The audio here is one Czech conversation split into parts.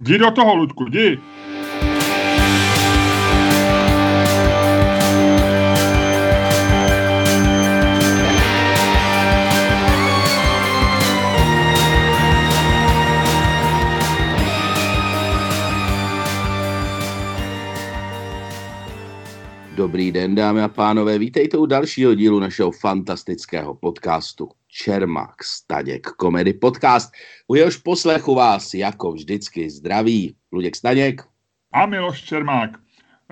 Jdi do toho, Ludku, jdi. Dobrý den, dámy a pánové, vítejte u dalšího dílu našeho fantastického podcastu Čermák Staněk Komedy Podcast. U jehož poslechu vás jako vždycky zdraví Luděk Staněk a Miloš Čermák.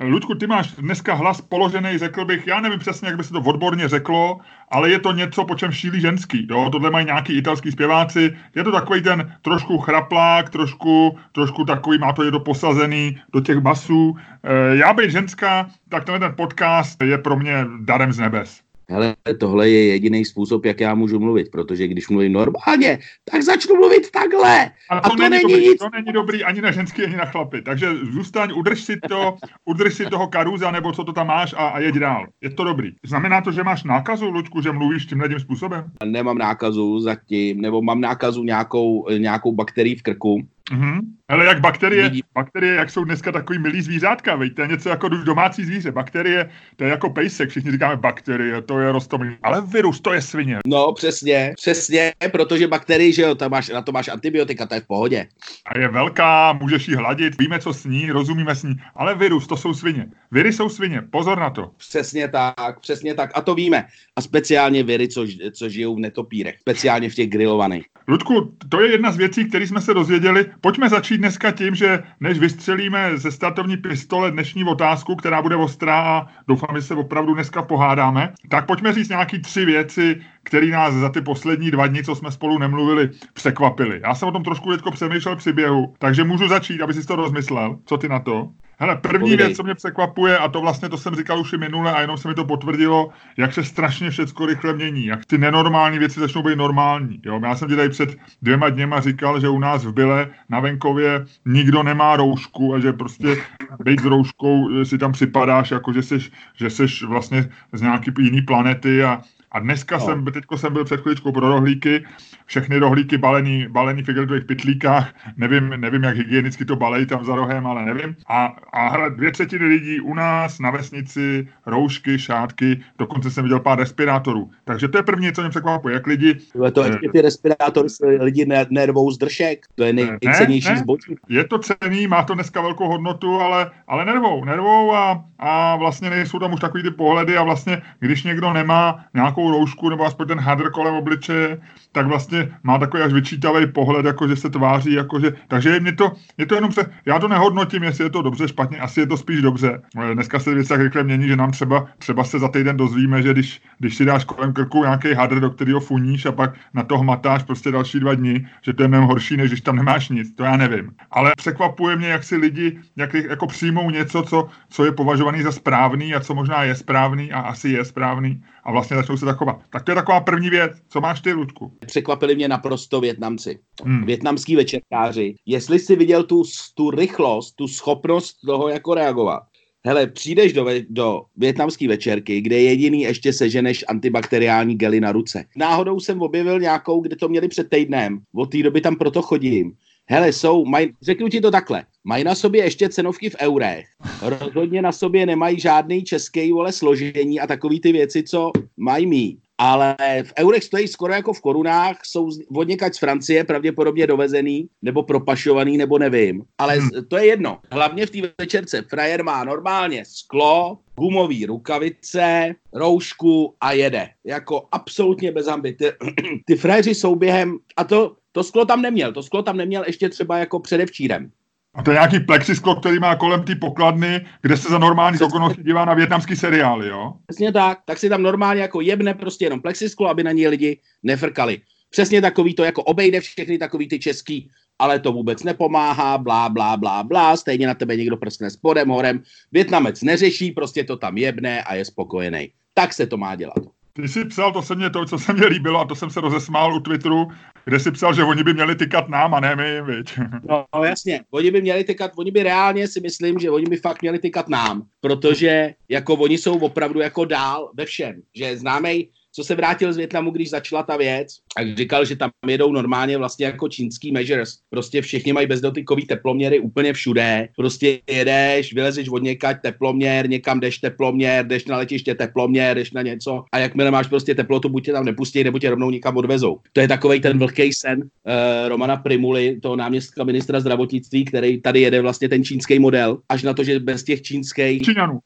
Ludku, ty máš dneska hlas položený, řekl bych, já nevím přesně, jak by se to odborně řeklo, ale je to něco, po čem šílí ženský. Jo? Tohle mají nějaký italský zpěváci. Je to takový ten trošku chraplák, trošku, trošku takový, má to je to posazený do těch basů. E, já bych ženská, tak tenhle ten podcast je pro mě darem z nebes hele, tohle je jediný způsob, jak já můžu mluvit, protože když mluvím normálně, tak začnu mluvit takhle. A to, a to není, není dobrý, nic. To není dobrý ani na ženský, ani na chlapy. Takže zůstaň, udrž si to, udrž si toho karuza, nebo co to tam máš a, a jeď dál. Je to dobrý. Znamená to, že máš nákazu, Luďku, že mluvíš tímhle tím způsobem? Nemám nákazu zatím, nebo mám nákazu nějakou, nějakou bakterii v krku, Mm-hmm. Ale jak bakterie, bakterie, jak jsou dneska takový milý zvířátka, veď, to je něco jako domácí zvíře. Bakterie, to je jako pejsek, všichni říkáme bakterie, to je rostomilý. Ale virus, to je svině. No, přesně, přesně, protože bakterie, že jo, to máš, na to máš antibiotika, to je v pohodě. A je velká, můžeš jí hladit, víme, co sní, rozumíme s ní, ale virus, to jsou svině. Viry jsou svině, pozor na to. Přesně tak, přesně tak, a to víme. A speciálně viry, co, co žijou v netopírech, speciálně v těch grilovaných. Ludku, to je jedna z věcí, které jsme se dozvěděli. Pojďme začít dneska tím, že než vystřelíme ze startovní pistole dnešní otázku, která bude ostrá a doufám, že se opravdu dneska pohádáme, tak pojďme říct nějaký tři věci, které nás za ty poslední dva dny, co jsme spolu nemluvili, překvapily. Já jsem o tom trošku teďko přemýšlel při běhu, takže můžu začít, aby si to rozmyslel. Co ty na to? Hele, první Povídej. věc, co mě překvapuje, a to vlastně to jsem říkal už i minule a jenom se mi to potvrdilo, jak se strašně všechno rychle mění, jak ty nenormální věci začnou být normální. Jo? Já jsem ti tady před dvěma dněma říkal, že u nás v Byle na venkově nikdo nemá roušku a že prostě být s rouškou si tam připadáš, jako že jsi, že jsi vlastně z nějaký jiný planety a a dneska no. jsem, teďko jsem byl před chvíličkou pro rohlíky, všechny rohlíky balený, balený v igelitových pytlíkách, nevím, nevím, jak hygienicky to balejí tam za rohem, ale nevím. A, a dvě třetiny lidí u nás na vesnici, roušky, šátky, dokonce jsem viděl pár respirátorů. Takže to je první, co mě překvapuje, jak lidi... To ještě ty respirátory lidi nervou z dršek, to je nejcennější ne, zboží. Je to cený, má to dneska velkou hodnotu, ale, ale nervou, nervou a, a vlastně nejsou tam už takový ty pohledy a vlastně, když někdo nemá nějakou nějakou roušku nebo aspoň ten hadr kolem obličeje, tak vlastně má takový až vyčítavý pohled, jako že se tváří, jako že, takže mě to, je to jenom se, já to nehodnotím, jestli je to dobře, špatně, asi je to spíš dobře. Dneska se věci tak rychle mění, že nám třeba, třeba se za týden dozvíme, že když, když si dáš kolem krku nějaký hadr, do kterého funíš a pak na to hmatáš prostě další dva dny, že to je mnohem horší, než když tam nemáš nic, to já nevím. Ale překvapuje mě, jak si lidi jak, jako přijmou něco, co, co je považovaný za správný a co možná je správný a asi je správný a vlastně začnou se takovat. Tak to je taková první věc. Co máš ty, Ludku? Překvapili mě naprosto Větnamci. Hmm. Větnamský večerkáři. Jestli jsi viděl tu, tu rychlost, tu schopnost toho, jako reagovat. Hele, přijdeš do, do větnamské večerky, kde jediný ještě seženeš antibakteriální gely na ruce. Náhodou jsem objevil nějakou, kde to měli před týdnem. Od té doby tam proto chodím. Hele, jsou, maj, řeknu ti to takhle, mají na sobě ještě cenovky v eurech, rozhodně na sobě nemají žádný český vole složení a takový ty věci, co mají mít. Ale v eurech stojí skoro jako v korunách, jsou od z Francie pravděpodobně dovezený, nebo propašovaný, nebo nevím. Ale hmm. to je jedno. Hlavně v té večerce frajer má normálně sklo, gumový rukavice, roušku a jede. Jako absolutně bez hamby. Ty, ty frajeři jsou během, a to to sklo tam neměl, to sklo tam neměl ještě třeba jako předevčírem. A to je nějaký plexisklo, který má kolem ty pokladny, kde se za normální okolnosti dívá na větnamský seriály, jo? Přesně tak, tak si tam normálně jako jebne prostě jenom plexisklo, aby na něj lidi nefrkali. Přesně takový to jako obejde všechny takový ty český, ale to vůbec nepomáhá, blá, blá, blá, blá, stejně na tebe někdo prskne spodem, horem. Větnamec neřeší, prostě to tam jebne a je spokojený. Tak se to má dělat. Ty jsi psal, to se mě to, co se mě líbilo, a to jsem se rozesmál u Twitteru, kde jsi psal, že oni by měli tykat nám a ne my, viď? No, no jasně, oni by měli tykat, oni by reálně si myslím, že oni by fakt měli tykat nám, protože jako oni jsou opravdu jako dál ve všem, že známej co se vrátil z Větnamu, když začala ta věc, a říkal, že tam jedou normálně vlastně jako čínský measures. Prostě všichni mají bezdotykový teploměry úplně všude. Prostě jedeš, vylezeš od někať teploměr, někam jdeš teploměr, jdeš na letiště teploměr, jdeš na něco a jakmile máš prostě teplotu, buď tě tam nepustí, nebo tě rovnou někam odvezou. To je takový ten velký sen uh, Romana Primuly, toho náměstka ministra zdravotnictví, který tady jede vlastně ten čínský model, až na to, že bez těch čínských... Číňanů.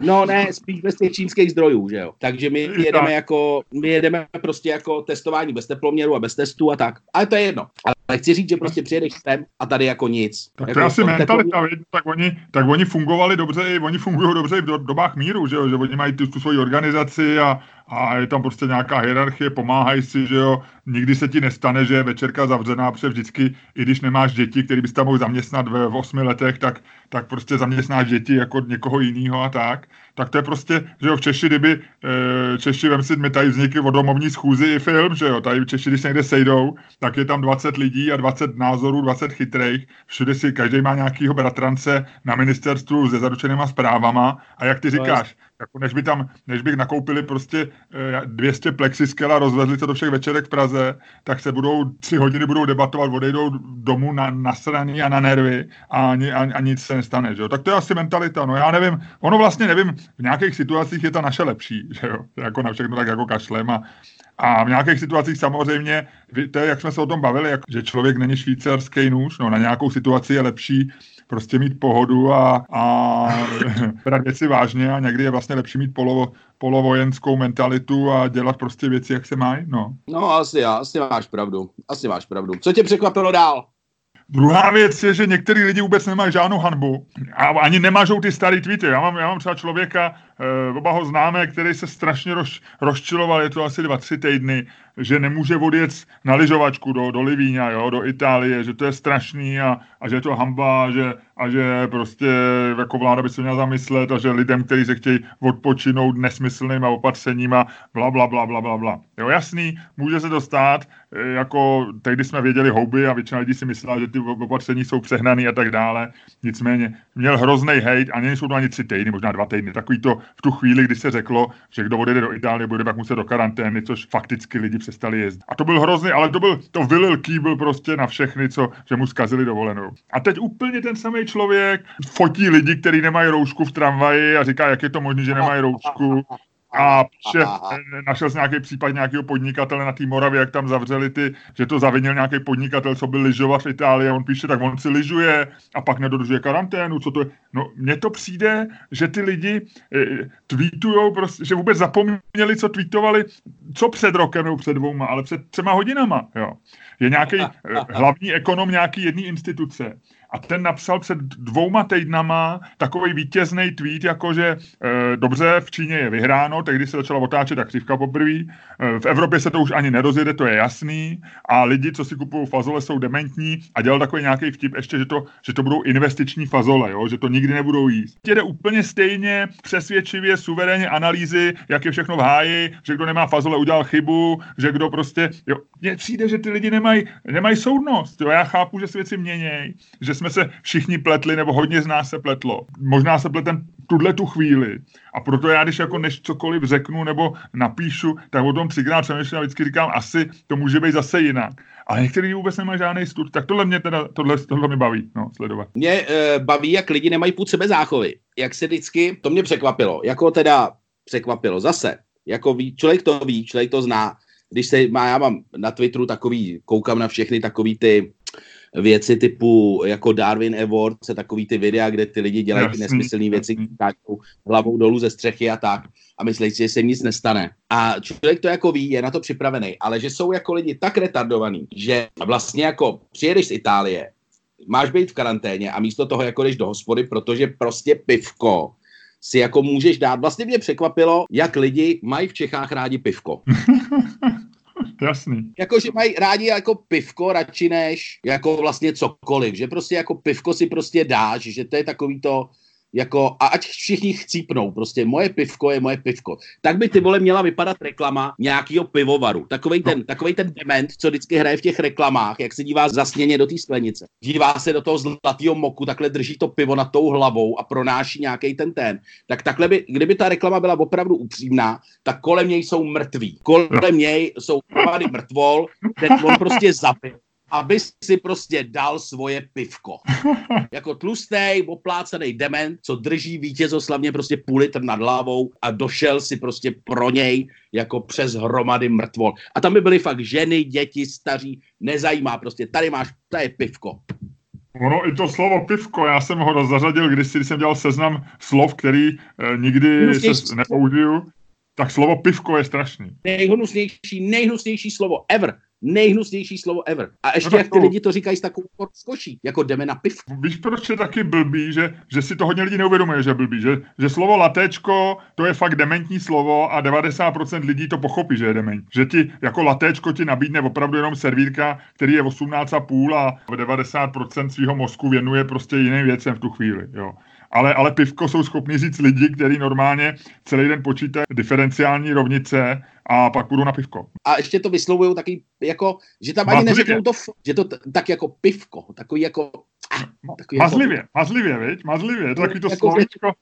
no ne, spíš bez těch čínských zdrojů, že jo. Takže my jedeme jako, my jedeme prostě jako testování bez teploměru a bez testů a tak. Ale to je jedno. Ale chci říct, že prostě přijedeš sem a tady jako nic. Tak jako to je asi mentalita, teplo... tak oni, tak oni fungovali dobře, i oni fungují dobře i v dobách míru, že, jo? že oni mají tu, tu svoji organizaci a, a je tam prostě nějaká hierarchie, pomáhají si, že jo, nikdy se ti nestane, že je večerka zavřená, protože vždycky, i když nemáš děti, který bys tam mohl zaměstnat ve v osmi letech, tak, tak prostě zaměstnáš děti jako někoho jiného a tak. Tak to je prostě, že jo, v Češi, kdyby e, Češi, vem si, my tady vznikly o domovní schůzi i film, že jo, tady v Češi, když se někde sejdou, tak je tam 20 lidí a 20 názorů, 20 chytrých, všude si, každý má nějakýho bratrance na ministerstvu se zaručenýma zprávama. A jak ty říkáš, jako než by tam, než bych nakoupili prostě 200 plexiskel a rozvezli to do všech večerek v Praze, tak se budou tři hodiny budou debatovat, odejdou domů na, na straní a na nervy a, ani, a, a nic se nestane, že jo. Tak to je asi mentalita, no já nevím, ono vlastně nevím, v nějakých situacích je ta naše lepší, že jo, jako na všechno tak jako kašlem a, a v nějakých situacích samozřejmě, je, jak jsme se o tom bavili, jak, že člověk není švýcarský nůž, no na nějakou situaci je lepší prostě mít pohodu a, a brát věci vážně a někdy je vlastně lepší mít polovo, polovojenskou mentalitu a dělat prostě věci, jak se mají, no. No asi, asi máš pravdu, asi máš pravdu. Co tě překvapilo dál? Druhá věc je, že některý lidi vůbec nemají žádnou hanbu a ani nemážou ty starý tweety. Já mám, já mám třeba člověka, oba ho známe, který se strašně roz, rozčiloval, je to asi dva, tři týdny, že nemůže odjet na lyžovačku do, do Livíňa, jo, do Itálie, že to je strašný a, a že je to hamba, že, a že prostě jako vláda by se měla zamyslet a že lidem, kteří se chtějí odpočinout nesmyslnýma opatřeníma, bla, bla, bla, bla, bla, bla. Jo, jasný, může se to stát, e, jako tehdy jsme věděli houby a většina lidí si myslela, že ty opatření jsou přehnaný a tak dále. Nicméně měl hrozný hejt a nejsou to ani tři týdny, možná dva týdny. Takový to v tu chvíli, kdy se řeklo, že kdo odjede do Itálie, bude pak muset do karantény, což fakticky lidi přestali jezdit. A to byl hrozný, ale to byl, to vylil kýbl prostě na všechny, co, že mu zkazili dovolenou. A teď úplně ten samý člověk fotí lidi, kteří nemají roušku v tramvaji a říká, jak je to možné, že nemají roušku a píše, našel jsem nějaký případ nějakého podnikatele na té Moravě, jak tam zavřeli ty, že to zavinil nějaký podnikatel, co byl lyžovat v Itálii a on píše, tak on si lyžuje a pak nedodržuje karanténu, co to je. No, mně to přijde, že ty lidi e, tweetujou, prostě, že vůbec zapomněli, co tweetovali, co před rokem nebo před dvouma, ale před třema hodinama, jo. Je nějaký eh, hlavní ekonom nějaký jedné instituce a ten napsal před dvouma týdnama takový vítězný tweet, jako že e, dobře, v Číně je vyhráno, tehdy se začala otáčet křivka poprvé, e, v Evropě se to už ani nerozjede, to je jasný, a lidi, co si kupují fazole, jsou dementní a dělal takový nějaký vtip ještě, že to, že to budou investiční fazole, jo? že to nikdy nebudou jíst. Jde úplně stejně přesvědčivě, suverénně analýzy, jak je všechno v háji, že kdo nemá fazole, udělal chybu, že kdo prostě, jo, mně přijde, že ty lidi nemají nemaj soudnost, jo? já chápu, že se věci měnějí, že jsme se všichni pletli, nebo hodně z nás se pletlo. Možná se pletem tuhle tu chvíli. A proto já, když jako než cokoliv řeknu nebo napíšu, tak o tom třikrát přemýšlím a vždycky říkám, asi to může být zase jinak. Ale některý vůbec nemají žádný stud. Tak tohle mě teda, tohle, tohle mě baví, no, sledovat. Mě e, baví, jak lidi nemají půd sebe záchovy. Jak se vždycky, to mě překvapilo. Jako teda překvapilo zase. Jako ví, člověk to ví, člověk to zná. Když se má, já mám na Twitteru takový, koukám na všechny takový ty věci typu jako Darwin Award, se takový ty videa, kde ty lidi dělají ty nesmyslné věci, káčou hlavou dolů ze střechy a tak a myslí si, že se nic nestane. A člověk to jako ví, je na to připravený, ale že jsou jako lidi tak retardovaný, že vlastně jako přijedeš z Itálie, máš být v karanténě a místo toho jako jdeš do hospody, protože prostě pivko si jako můžeš dát. Vlastně mě překvapilo, jak lidi mají v Čechách rádi pivko. Jasný. Jako, že mají rádi jako pivko radši než jako vlastně cokoliv, že prostě jako pivko si prostě dáš, že to je takový to, jako, a ať všichni chcípnou, prostě moje pivko je moje pivko. Tak by ty vole měla vypadat reklama nějakého pivovaru. Takový ten, takovej ten dement, co vždycky hraje v těch reklamách, jak se dívá zasněně do té sklenice. Dívá se do toho zlatého moku, takhle drží to pivo nad tou hlavou a pronáší nějaký ten ten. Tak takhle by, kdyby ta reklama byla opravdu upřímná, tak kolem něj jsou mrtví. Kolem něj jsou mrtvol, ten on prostě zabil aby si prostě dal svoje pivko. Jako tlustý, oplácený dement, co drží vítězoslavně prostě půl litr nad hlavou a došel si prostě pro něj jako přes hromady mrtvol. A tam by byly fakt ženy, děti, staří, nezajímá prostě, tady máš, to je pivko. Ono i to slovo pivko, já jsem ho zařadil, když jsem dělal seznam slov, který eh, nikdy se nepoužiju, tak slovo pivko je strašný. Nejhnusnější, nejhnusnější slovo ever nejhnusnější slovo ever. A ještě no jak ty lidi to říkají s takovou skoší, jako jdeme na piv. Víš, proč je taky blbý, že, že si to hodně lidí neuvědomuje, že je blbý, že, že slovo latéčko, to je fakt dementní slovo a 90% lidí to pochopí, že je dement. Že ti jako latéčko ti nabídne opravdu jenom servírka, který je 18,5 a 90% svého mozku věnuje prostě jiným věcem v tu chvíli. Jo ale, ale pivko jsou schopni říct lidi, kteří normálně celý den počítají diferenciální rovnice a pak půjdu na pivko. A ještě to vyslovují taky jako, že tam ani neřeknou to, že to t- tak jako pivko, takový jako... Ah, takový mazlivě, jako, mazlivě, viď? Mazlivě, to takový to jako, slovíčko.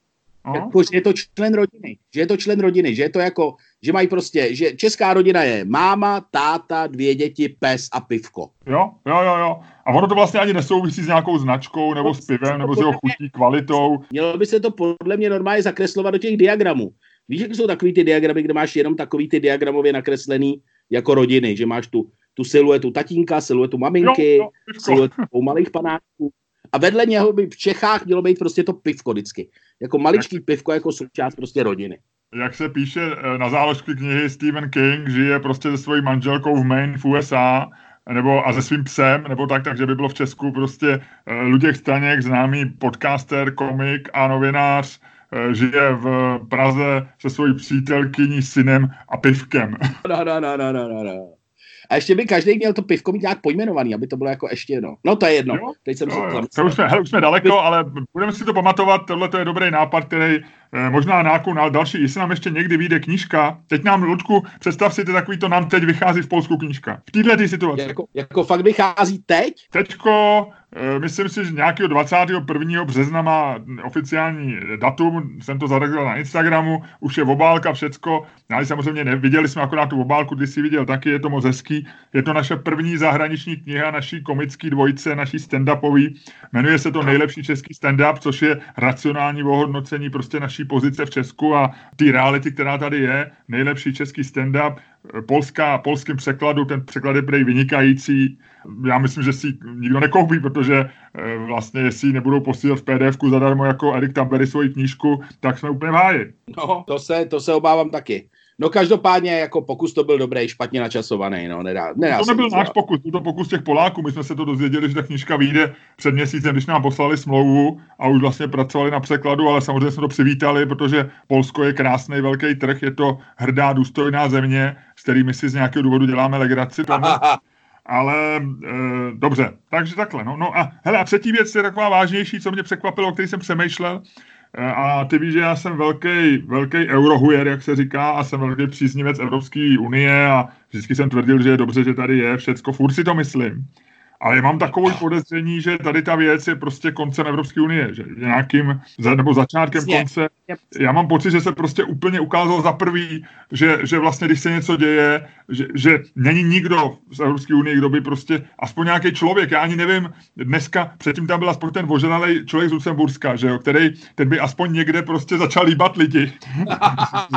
Jako, že je to člen rodiny, že je to člen rodiny, že je to jako, že mají prostě, že česká rodina je máma, táta, dvě děti, pes a pivko. Jo, jo, jo, jo. A ono to vlastně ani nesouvisí s nějakou značkou, nebo s pivem, nebo s jeho chutí, kvalitou. Mělo by se to podle mě normálně zakreslovat do těch diagramů. Víš, jak jsou takový ty diagramy, kde máš jenom takový ty diagramově nakreslený jako rodiny, že máš tu, tu siluetu tatínka, siluetu maminky, jo, jo, siluetu malých panáků. A vedle něho by v Čechách mělo být prostě to pivko vždycky. Jako maličký jak, pivko jako součást prostě rodiny. Jak se píše eh, na záložky knihy Stephen King, žije prostě se svojí manželkou v Maine v USA nebo a se svým psem, nebo tak, takže by bylo v Česku prostě eh, Luděk Staněk, známý podcaster, komik a novinář, eh, žije v Praze se svojí přítelkyní, synem a pivkem. No, no, no, no, no, no. A ještě by každý měl to pivko mít nějak pojmenovaný, aby to bylo jako ještě jedno. No to je jedno. Jo? Teď jsem jo, se to už jsme, hele, už jsme daleko, ale budeme si to pamatovat. Tohle to je dobrý nápad, který Eh, možná nějakou na další, jestli nám ještě někdy vyjde knížka. Teď nám, Ludku, představ si, to takový to nám teď vychází v Polsku knížka. V této situaci. Jako, jako fakt vychází teď? Teďko, myslím si, že nějakého 21. března má oficiální datum, jsem to zaregistroval na Instagramu, už je obálka, všecko. Ale samozřejmě neviděli jsme akorát tu obálku, když si viděl taky, je to moc hezký. Je to naše první zahraniční kniha naší komické dvojce, naší stand-upový. Jmenuje se to Nejlepší český stand-up, což je racionální ohodnocení prostě naší pozice v Česku a ty reality, která tady je, nejlepší český stand-up, polská, polským překladu, ten překlad je prej vynikající. Já myslím, že si nikdo nekoupí, protože eh, vlastně, jestli nebudou posílat v pdf zadarmo jako Erik Tambery svoji knížku, tak jsme úplně v háji. No, to se, to se obávám taky. No každopádně jako pokus to byl dobrý, špatně načasovaný, no nedá, nedá To nebyl náš pokus, to pokus těch Poláků, my jsme se to dozvěděli, že ta knížka vyjde před měsícem, když nám poslali smlouvu a už vlastně pracovali na překladu, ale samozřejmě jsme to přivítali, protože Polsko je krásný velký trh, je to hrdá, důstojná země, s kterými si z nějakého důvodu děláme legraci. Tomu. Ale e, dobře, takže takhle. No, no a hele, a třetí věc je taková vážnější, co mě překvapilo, o který jsem přemýšlel, a ty víš, že já jsem velký, velký eurohujer, jak se říká, a jsem velký příznivec Evropské unie a vždycky jsem tvrdil, že je dobře, že tady je všecko. Furt si to myslím. Ale mám takové podezření, že tady ta věc je prostě koncem Evropské unie, že nějakým, nebo začátkem konce. Já mám pocit, že se prostě úplně ukázalo za prvý, že, že vlastně, když se něco děje, že, že není nikdo z Evropské unie, kdo by prostě, aspoň nějaký člověk, já ani nevím, dneska, předtím tam byl aspoň ten oženalý člověk z Lucemburska, že jo, který, ten by aspoň někde prostě začal líbat lidi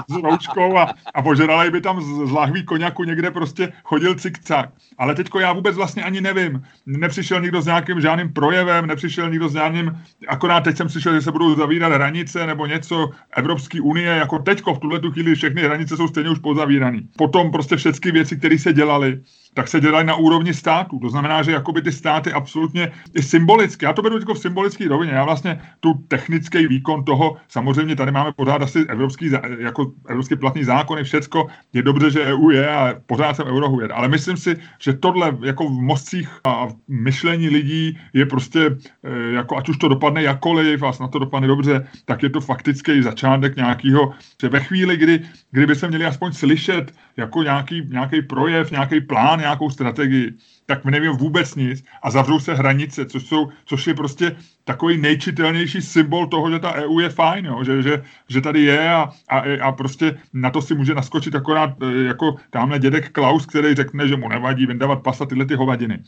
s roučkou a, a oženalý by tam z, z lahví koněku někde prostě chodil cik-cak. Ale teďko já vůbec vlastně ani nevím, nepřišel nikdo s nějakým žádným projevem, nepřišel nikdo s nějakým, akorát teď jsem slyšel, že se budou zavírat hranice nebo něco Evropské unie, jako teďko v tuhle tu chvíli všechny hranice jsou stejně už pozavírané. Potom prostě všechny věci, které se dělaly, tak se dělají na úrovni států. To znamená, že jakoby ty státy absolutně i symbolicky, já to beru jako v symbolické rovině, já vlastně tu technický výkon toho, samozřejmě tady máme pořád asi evropský, jako evropský platný zákony, všecko, je dobře, že EU je a pořád jsem eurohuje, ale myslím si, že tohle jako v mozcích a v myšlení lidí je prostě, eh, jako ať už to dopadne jakkoliv a snad to dopadne dobře, tak je to faktický začátek nějakého, že ve chvíli, kdy, kdyby se měli aspoň slyšet jako nějaký, nějaký projev, nějaký plán, nějakou strategii, tak my nevím vůbec nic a zavřou se hranice, což, jsou, což je prostě takový nejčitelnější symbol toho, že ta EU je fajn, jo? Že, že, že tady je a, a, a prostě na to si může naskočit akorát e, jako tamhle dědek Klaus, který řekne, že mu nevadí vyndávat pasa tyhle ty hovadiny.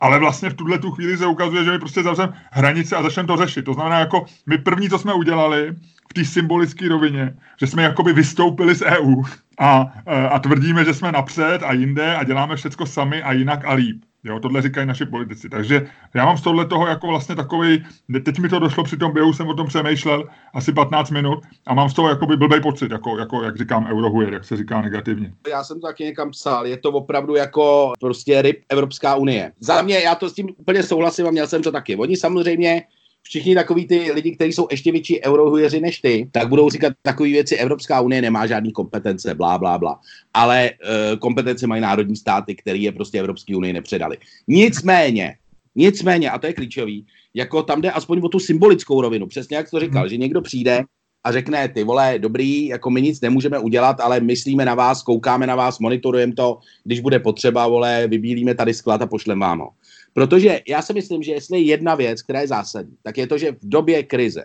Ale vlastně v tuhle tu chvíli se ukazuje, že my prostě zavřeme hranice a začneme to řešit. To znamená, jako my první, co jsme udělali, v té symbolické rovině, že jsme jakoby vystoupili z EU a, e, a tvrdíme, že jsme napřed a jinde a děláme všecko sami a jinak a líp. Jo, tohle říkají naši politici. Takže já mám z tohle toho jako vlastně takový, teď mi to došlo při tom běhu, jsem o tom přemýšlel asi 15 minut a mám z toho jakoby blbý pocit, jako, jako jak říkám eurohujer, jak se říká negativně. Já jsem to taky někam psal, je to opravdu jako prostě ryb Evropská unie. Za mě, já to s tím úplně souhlasím a měl jsem to taky. Oni samozřejmě všichni takový ty lidi, kteří jsou ještě větší eurohujeři než ty, tak budou říkat takové věci, Evropská unie nemá žádný kompetence, blá, blá, blá. Ale uh, kompetence mají národní státy, které je prostě Evropské unii nepředali. Nicméně, nicméně, a to je klíčový, jako tam jde aspoň o tu symbolickou rovinu, přesně jak to říkal, že někdo přijde a řekne, ty vole, dobrý, jako my nic nemůžeme udělat, ale myslíme na vás, koukáme na vás, monitorujeme to, když bude potřeba, vole, vybílíme tady sklad a pošlem vám ho. Protože já si myslím, že jestli je jedna věc, která je zásadní, tak je to, že v době krize,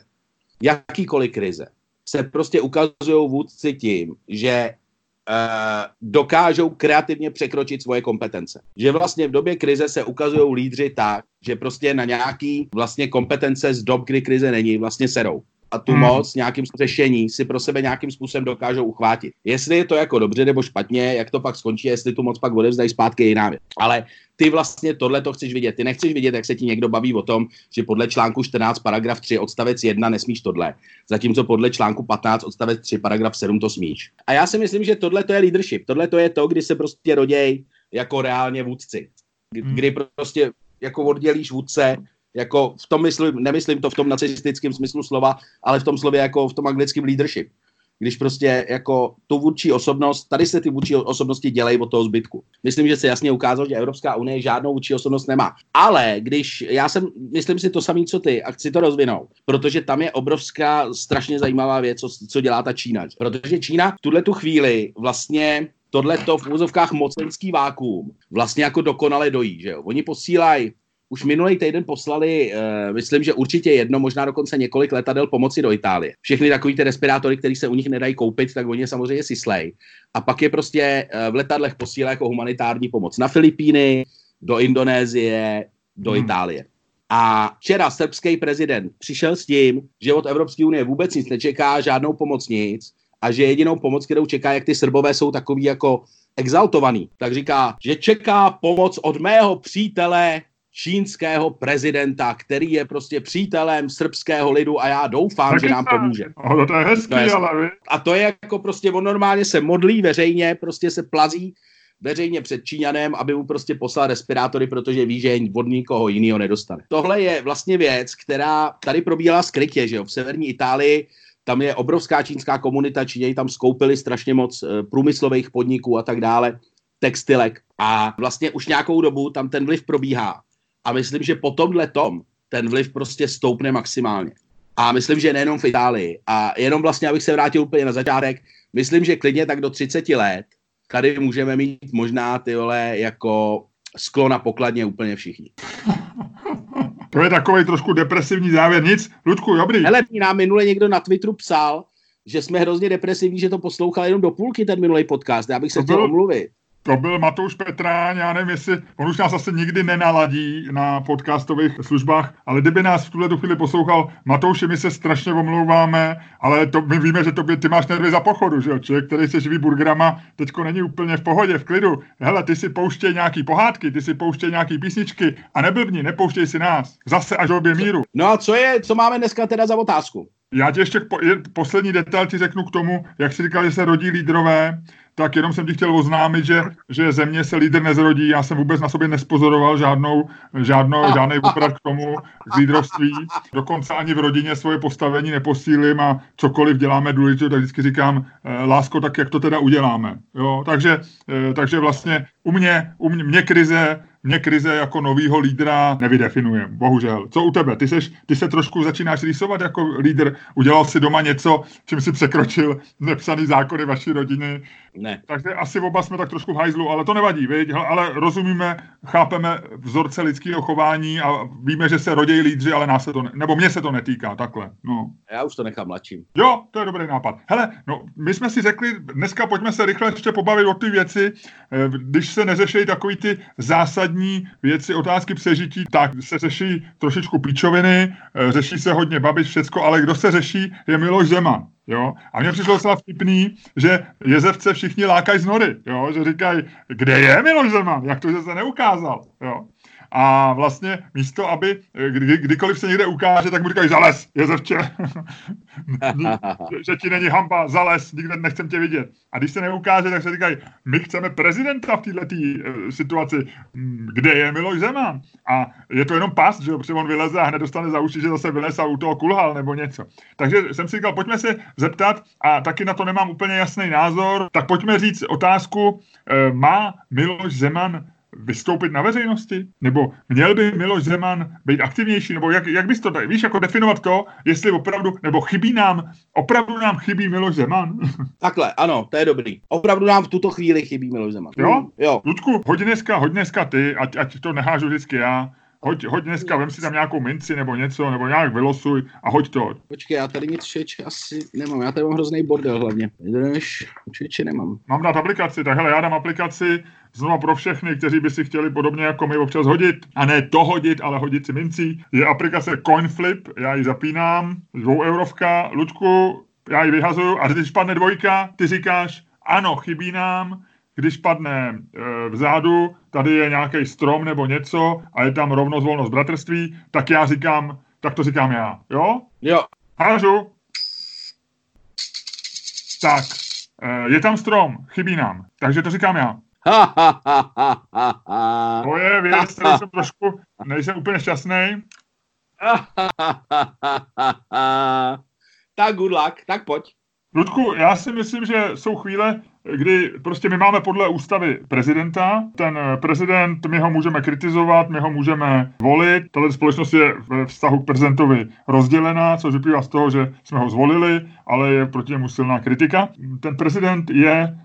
jakýkoliv krize, se prostě ukazují vůdci tím, že uh, dokážou kreativně překročit svoje kompetence. Že vlastně v době krize se ukazují lídři tak, že prostě na nějaký vlastně kompetence z dob, kdy krize není, vlastně serou a tu hmm. moc nějakým řešení si pro sebe nějakým způsobem dokážou uchvátit. Jestli je to jako dobře nebo špatně, jak to pak skončí, jestli tu moc pak odevzdají zpátky jiná věc. Ale ty vlastně tohle to chceš vidět. Ty nechceš vidět, jak se ti někdo baví o tom, že podle článku 14 paragraf 3 odstavec 1 nesmíš tohle, zatímco podle článku 15 odstavec 3 paragraf 7 to smíš. A já si myslím, že tohle to je leadership. Tohle to je to, kdy se prostě roděj jako reálně vůdci. Hmm. Kdy prostě jako oddělíš vůdce jako v tom myslím, nemyslím to v tom nacistickém smyslu slova, ale v tom slově jako v tom anglickém leadership. Když prostě jako tu vůdčí osobnost, tady se ty vůdčí osobnosti dělají od toho zbytku. Myslím, že se jasně ukázalo, že Evropská unie žádnou vůdčí osobnost nemá. Ale když, já jsem, myslím si to samý, co ty, a chci to rozvinout, protože tam je obrovská, strašně zajímavá věc, co, co dělá ta Čína. Protože Čína v tuhle tu chvíli vlastně tohleto v úzovkách mocenský vákuum vlastně jako dokonale dojí, že jo. Oni posílají už minulý týden poslali, uh, myslím, že určitě jedno, možná dokonce několik letadel pomoci do Itálie. Všechny takový ty respirátory, které se u nich nedají koupit, tak oni je samozřejmě syslej. A pak je prostě uh, v letadlech posílá jako humanitární pomoc na Filipíny, do Indonésie, do hmm. Itálie. A včera srbský prezident přišel s tím, že od Evropské unie vůbec nic nečeká, žádnou pomoc nic, a že jedinou pomoc, kterou čeká, jak ty Srbové jsou takový jako exaltovaný, tak říká, že čeká pomoc od mého přítele čínského prezidenta, který je prostě přítelem srbského lidu a já doufám, tak že nám pomůže. No, to je hezký, to je, ale... A to je jako prostě, on normálně se modlí veřejně, prostě se plazí veřejně před Číňanem, aby mu prostě poslal respirátory, protože ví, že od nikoho jiného nedostane. Tohle je vlastně věc, která tady probíhala skrytě, že jo, v severní Itálii tam je obrovská čínská komunita, Číňané tam skoupili strašně moc eh, průmyslových podniků a tak dále, textilek a vlastně už nějakou dobu tam ten vliv probíhá. A myslím, že po tomhle tom ten vliv prostě stoupne maximálně. A myslím, že nejenom v Itálii. A jenom vlastně, abych se vrátil úplně na začátek, myslím, že klidně tak do 30 let tady můžeme mít možná ty vole jako sklo na pokladně úplně všichni. To je takový trošku depresivní závěr. Nic, Ludku, dobrý. Hele, nám minule někdo na Twitteru psal, že jsme hrozně depresivní, že to poslouchal jenom do půlky ten minulý podcast. Já bych se to chtěl omluvit to byl Matouš Petráň, já nevím, jestli, on už nás asi nikdy nenaladí na podcastových službách, ale kdyby nás v tuhle chvíli poslouchal, Matouši, my se strašně omlouváme, ale to, my víme, že to by, ty máš nervy za pochodu, že jo? Člověk, který se živí burgerama, teďko není úplně v pohodě, v klidu. Hele, ty si pouštěj nějaký pohádky, ty si pouštěj nějaký písničky a neblbni, nepouštěj si nás. Zase až obě míru. No a co je, co máme dneska teda za otázku? Já ti ještě po, je, poslední detail ti řeknu k tomu, jak jsi říkal, že se rodí lídrové, tak jenom jsem ti chtěl oznámit, že, že země se lídr nezrodí. Já jsem vůbec na sobě nespozoroval žádnou, žádnou, žádný oprat k tomu, k lídrovství. Dokonce ani v rodině svoje postavení neposílím a cokoliv děláme důležitě, tak vždycky říkám, eh, lásko, tak jak to teda uděláme. Jo? Takže, eh, takže vlastně u mě, u mě, mě krize mě krize jako novýho lídra nevydefinuje, bohužel. Co u tebe? Ty, seš, ty se trošku začínáš rýsovat jako lídr, udělal si doma něco, čím si překročil nepsaný zákony vaší rodiny, ne. Takže asi oba jsme tak trošku v hajzlu, ale to nevadí, viď? ale rozumíme, chápeme vzorce lidského chování a víme, že se rodějí lídři, ale nás se to, ne, nebo mě se to netýká, takhle. No. Já už to nechám mladším. Jo, to je dobrý nápad. Hele, no, my jsme si řekli, dneska pojďme se rychle ještě pobavit o ty věci, eh, když se neřeší takový ty zásadní věci, otázky přežití, tak se řeší trošičku píčoviny, eh, řeší se hodně babiš, všecko, ale kdo se řeší, je Miloš Zeman. Jo? A mně přišlo docela vtipný, že jezevce všichni lákají z nory, jo? že říkají, kde je Miloš Zeman, jak to, že se neukázal. Jo? A vlastně místo, aby kdy, kdykoliv se někde ukáže, tak mu říkají zales, jezevče. že, že ti není hamba, zales, nikde nechcem tě vidět. A když se neukáže, tak se říkají, my chceme prezidenta v této uh, situaci, hm, kde je Miloš Zeman. A je to jenom pas, že protože on vyleze a hned dostane za uši, že zase vylez a u toho kulhal nebo něco. Takže jsem si říkal, pojďme se zeptat, a taky na to nemám úplně jasný názor, tak pojďme říct otázku, uh, má Miloš Zeman vystoupit na veřejnosti? Nebo měl by Miloš Zeman být aktivnější? Nebo jak, jak bys to, víš, jako definovat to, jestli opravdu, nebo chybí nám, opravdu nám chybí Miloš Zeman? Takhle, ano, to je dobrý. Opravdu nám v tuto chvíli chybí Miloš Zeman. Jo? Jo. Ludku, hoď dneska, hoď dneska ty, ať, ať to nehážu vždycky já. Hoď, hoď dneska, vem si tam nějakou minci nebo něco, nebo nějak vylosuj a hoď to. Počkej, já tady nic čeče asi nemám, já tady mám hrozný bordel hlavně. Jdeš, čeče nemám. Mám dát aplikaci, tak hele, já dám aplikaci znova pro všechny, kteří by si chtěli podobně jako my občas hodit, a ne to hodit, ale hodit si mincí. Je aplikace CoinFlip, já ji zapínám, dvou eurovka, Ludku, já ji vyhazuju a když padne dvojka, ty říkáš, ano, chybí nám, když padne e, vzadu, tady je nějaký strom nebo něco a je tam rovnost, volnost, bratrství, tak já říkám, tak to říkám já, jo? Jo. Hážu. Tak, e, je tam strom, chybí nám, takže to říkám já. to je věc, kterou jsem trošku, nejsem úplně šťastný. tak good luck, tak pojď. Ludku, já si myslím, že jsou chvíle, kdy prostě my máme podle ústavy prezidenta. Ten prezident, my ho můžeme kritizovat, my ho můžeme volit. Tato společnost je ve vztahu k prezidentovi rozdělená, což vyplývá z toho, že jsme ho zvolili, ale je proti němu silná kritika. Ten prezident je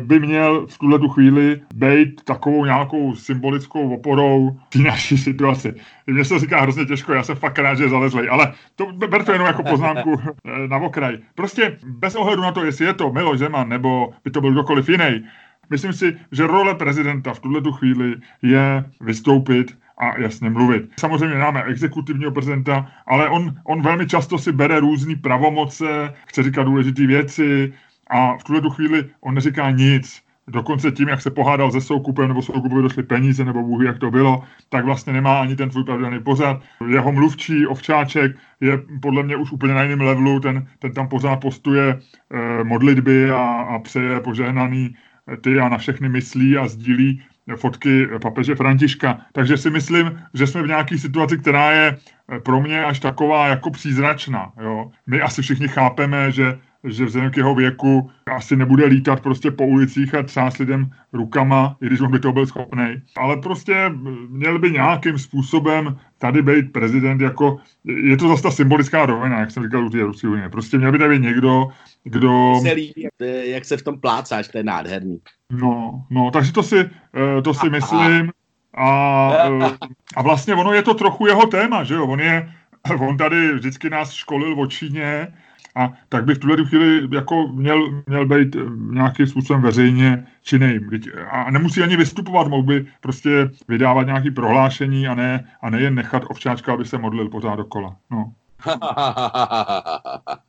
by měl v tuhle tu chvíli být takovou nějakou symbolickou oporou té naší situaci. Mně se to říká hrozně těžko, já jsem fakt rád, že je zalezlej, ale to ber to jenom jako poznámku eh, na okraj. Prostě bez ohledu na to, jestli je to Miloš Zeman nebo by to byl kdokoliv jiný, myslím si, že role prezidenta v tuhle tu chvíli je vystoupit a jasně mluvit. Samozřejmě máme exekutivního prezidenta, ale on, on velmi často si bere různé pravomoce, chce říkat důležité věci, a v tuhle chvíli on neříká nic. Dokonce tím, jak se pohádal se Soukupem, nebo Soukupovi došly peníze, nebo Bůh jak to bylo, tak vlastně nemá ani ten tvůj pravidelný pořad. Jeho mluvčí Ovčáček je podle mě už úplně na jiném levelu, ten, ten tam pořád postuje eh, modlitby a, a přeje požehnaný eh, ty a na všechny myslí a sdílí fotky papeže Františka. Takže si myslím, že jsme v nějaké situaci, která je eh, pro mě až taková jako přízračná. Jo? My asi všichni chápeme, že že vzhledem k jeho věku asi nebude lítat prostě po ulicích a třás lidem rukama, i když on by to byl schopný. Ale prostě měl by nějakým způsobem tady být prezident jako, je to zase ta symbolická rovina, jak jsem říkal u té Ruské unie. Prostě měl by tady někdo, kdo... Se líbí, jak se v tom plácáš, to je nádherný. No, no, takže to si, eh, to si myslím. A, eh, a vlastně ono je to trochu jeho téma, že jo? On je, on tady vždycky nás školil o Číně, a tak by v tuhle chvíli jako měl, měl být eh, nějakým způsobem veřejně činný. A nemusí ani vystupovat, mohl by prostě vydávat nějaké prohlášení a ne, a nejen nechat ovčáčka, aby se modlil pořád dokola. No.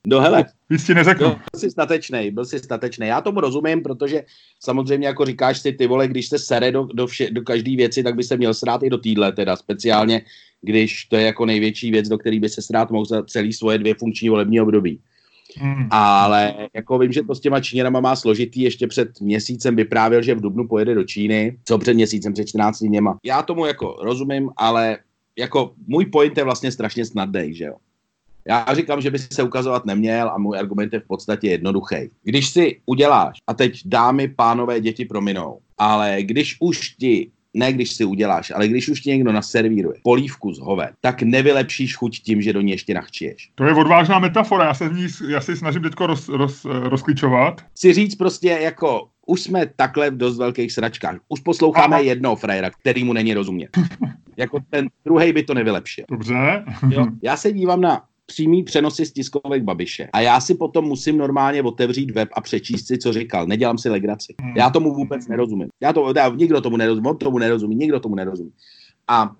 No hele. Víc ti neřeknu. Byl jsi statečný, byl jsi statečný. Já tomu rozumím, protože samozřejmě jako říkáš si, ty vole, když se sere do, do, vše, do každé věci, tak by se měl srát i do týdle, teda speciálně, když to je jako největší věc, do které by se srát mohl za celý svoje dvě funkční volební období. Hmm. Ale jako vím, že to s těma Číňanama má složitý, ještě před měsícem vyprávěl, že v Dubnu pojede do Číny, co před měsícem, před 14 dněma. Já tomu jako rozumím, ale jako můj point je vlastně strašně snadný, že jo. Já říkám, že by se ukazovat neměl a můj argument je v podstatě jednoduchý. Když si uděláš, a teď dámy, pánové, děti prominou, ale když už ti ne když si uděláš, ale když už ti někdo naservíruje polívku z hove, tak nevylepšíš chuť tím, že do ní ještě nachčiješ. To je odvážná metafora, já se, ní, já se snažím teď roz, roz, rozklíčovat. Chci říct prostě jako, už jsme takhle v dost velkých sračkách. Už posloucháme Aha. jednoho frajera, který mu není rozumět. jako ten druhý by to nevylepšil. Dobře. jo? Já se dívám na přímý přenosy z tiskovek Babiše. A já si potom musím normálně otevřít web a přečíst si, co říkal. Nedělám si legraci. Já tomu vůbec nerozumím. Já to, já, nikdo tomu nerozumí, on tomu nerozumí, nikdo tomu nerozumí. A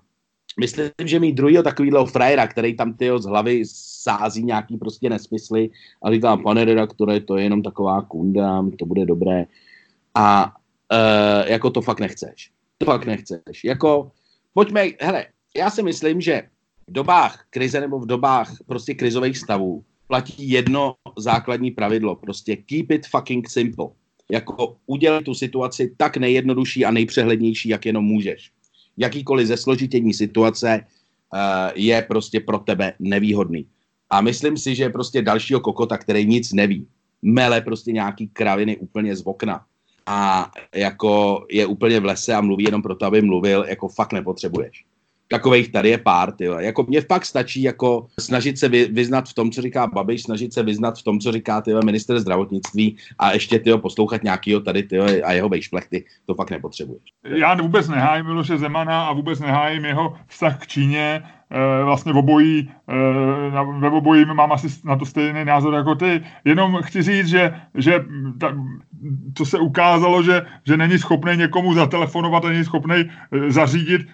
myslím, že mít druhého takového frajera, který tam tyho z hlavy sází nějaký prostě nesmysly a říká, pane redaktore, to je jenom taková kunda, to bude dobré. A uh, jako to fakt nechceš. To fakt nechceš. Jako, pojďme, hele, já si myslím, že v dobách krize nebo v dobách prostě krizových stavů platí jedno základní pravidlo, prostě keep it fucking simple. Jako udělat tu situaci tak nejjednodušší a nejpřehlednější, jak jenom můžeš. Jakýkoliv zesložitění situace uh, je prostě pro tebe nevýhodný. A myslím si, že prostě dalšího kokota, který nic neví, mele prostě nějaký kraviny úplně z okna a jako je úplně v lese a mluví jenom proto, aby mluvil, jako fakt nepotřebuješ takových tady je pár, tyjo. Jako mě fakt stačí jako snažit se vy, vyznat v tom, co říká Babiš, snažit se vyznat v tom, co říká tyjo, minister zdravotnictví a ještě tyjo, poslouchat nějakýho tady tyjo, a jeho vejšplechty, to fakt nepotřebuješ. Já vůbec nehájím Miloše Zemana a vůbec nehájím jeho vztah k Číně, vlastně v obojí, eh, ve obojí mám asi na to stejný názor jako ty. Jenom chci říct, že, že ta, co se ukázalo, že, že není schopný někomu zatelefonovat není schopný eh, zařídit,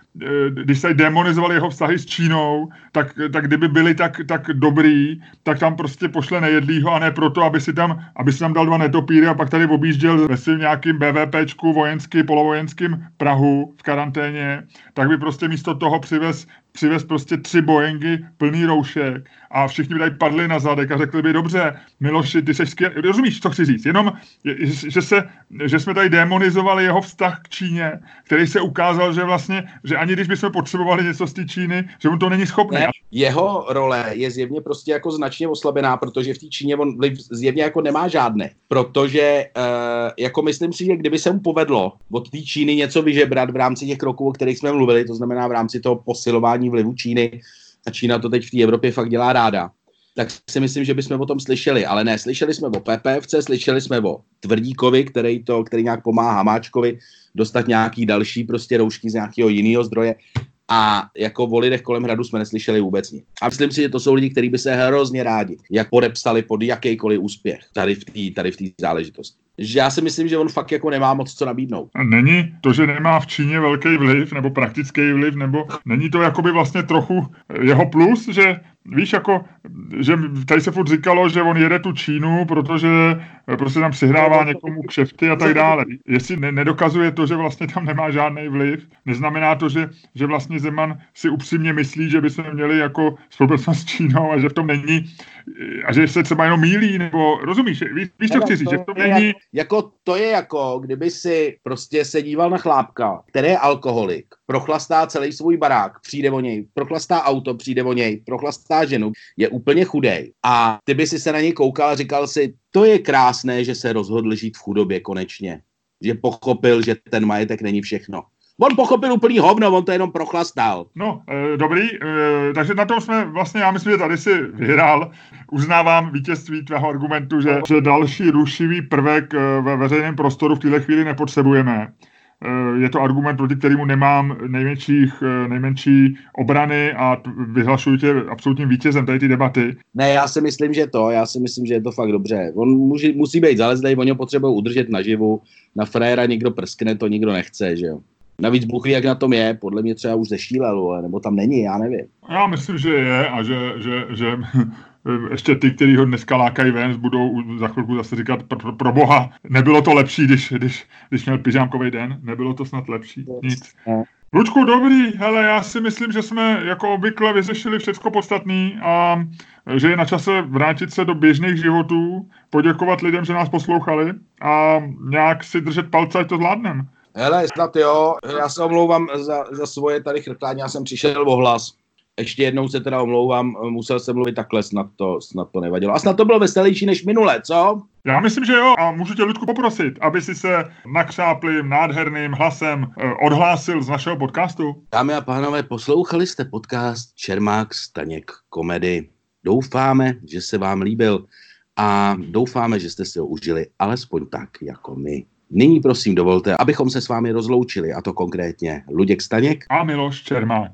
když se demonizovali jeho vztahy s Čínou, tak, tak kdyby byli tak, tak dobrý, tak tam prostě pošle nejedlýho a ne proto, aby si tam, aby si tam dal dva netopíry a pak tady objížděl ve svým nějakým BVPčku vojenský, polovojenským Prahu v karanténě, tak by prostě místo toho přivez přivez prostě tři Boeingy plný roušek a všichni by tady padli na zadek a řekli by, dobře, Miloši, ty seš skvělý. Rozumíš, co chci říct? Jenom, že, se, že jsme tady demonizovali jeho vztah k Číně, který se ukázal, že vlastně, že ani když bychom potřebovali něco z té Číny, že on to není schopný. Ne, jeho role je zjevně prostě jako značně oslabená, protože v té Číně on vliv zjevně jako nemá žádné. Protože uh, jako myslím si, že kdyby se mu povedlo od té Číny něco vyžebrat v rámci těch kroků, o kterých jsme mluvili, to znamená v rámci toho posilování vlivu Číny, a Čína to teď v té Evropě fakt dělá ráda, tak si myslím, že bychom o tom slyšeli. Ale ne, slyšeli jsme o PPFC, slyšeli jsme o Tvrdíkovi, který, to, který nějak pomáhá Hamáčkovi dostat nějaký další prostě roušky z nějakého jiného zdroje. A jako o lidech kolem hradu jsme neslyšeli vůbec nic. A myslím si, že to jsou lidi, kteří by se hrozně rádi, jak podepsali pod jakýkoliv úspěch tady v té tady v záležitosti že já si myslím, že on fakt jako nemá moc co nabídnout. Není to, že nemá v Číně velký vliv nebo praktický vliv, nebo není to jakoby vlastně trochu jeho plus, že víš, jako, že tady se furt říkalo, že on jede tu Čínu, protože prostě tam přihrává někomu kšefty a tak dále. Jestli ne, nedokazuje to, že vlastně tam nemá žádný vliv, neznamená to, že, že vlastně Zeman si upřímně myslí, že by se měli jako spolupracovat s Čínou a že v tom není, a že se třeba jenom mílí, nebo rozumíš, víš, víš co chci říct, že v tom není... Jako to je jako, kdyby si prostě se díval na chlápka, který je alkoholik, prochlastá celý svůj barák, přijde o něj, prochlastá auto, přijde o něj, prochlastá ženu, je úplně chudej. A ty by si se na něj koukal a říkal si, to je krásné, že se rozhodl žít v chudobě konečně. Že pochopil, že ten majetek není všechno. On pochopil úplný hovno, on to jenom prochlastal. No, e, dobrý, e, takže na tom jsme vlastně, já myslím, že tady si vyhrál. Uznávám vítězství tvého argumentu, že, že další rušivý prvek e, ve veřejném prostoru v této chvíli nepotřebujeme. Eh, je to argument, proti kterému nemám nejmenších, eh, nejmenší obrany a vyhlašuji tě absolutním vítězem tady ty debaty. Ne, já si myslím, že to, já si myslím, že je to fakt dobře. On musí, musí být zalezlej, oni ho potřebují udržet naživu, na fréra někdo prskne, to nikdo nechce, že jo. Navíc Bůh ví, jak na tom je, podle mě třeba už zešílel, nebo tam není, já nevím. Já myslím, že je a že, že, že ještě ty, kteří ho dneska lákají ven, budou za chvilku zase říkat pro, pro, pro boha, nebylo to lepší, když, když, když měl pyžámkový den, nebylo to snad lepší, nic. Lučku, dobrý, hele, já si myslím, že jsme jako obvykle vyřešili všechno podstatný a že je na čase vrátit se do běžných životů, poděkovat lidem, že nás poslouchali a nějak si držet palce, ať to zvládneme. Hele, snad jo, já se omlouvám za, za svoje tady chrklání, já jsem přišel o hlas. Ještě jednou se teda omlouvám, musel jsem mluvit takhle, snad to, snad to nevadilo. A snad to bylo veselější než minule, co? Já myslím, že jo. A můžu tě, Ludku, poprosit, aby si se nakřáplým, nádherným hlasem eh, odhlásil z našeho podcastu. Dámy a pánové, poslouchali jste podcast Čermák Staněk komedy. Doufáme, že se vám líbil a doufáme, že jste si ho užili alespoň tak, jako my. Nyní prosím dovolte, abychom se s vámi rozloučili, a to konkrétně Luděk Staněk a Miloš Čermák.